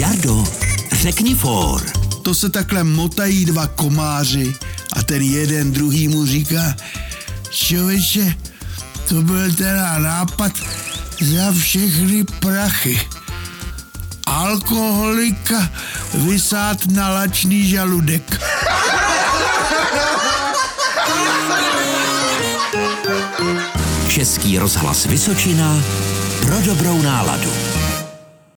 Jardo, řekni for. To se takhle motají dva komáři a ten jeden druhý mu říká, člověče, to byl teda nápad za všechny prachy. Alkoholika vysát na lačný žaludek. Český rozhlas Vysočina pro dobrou náladu.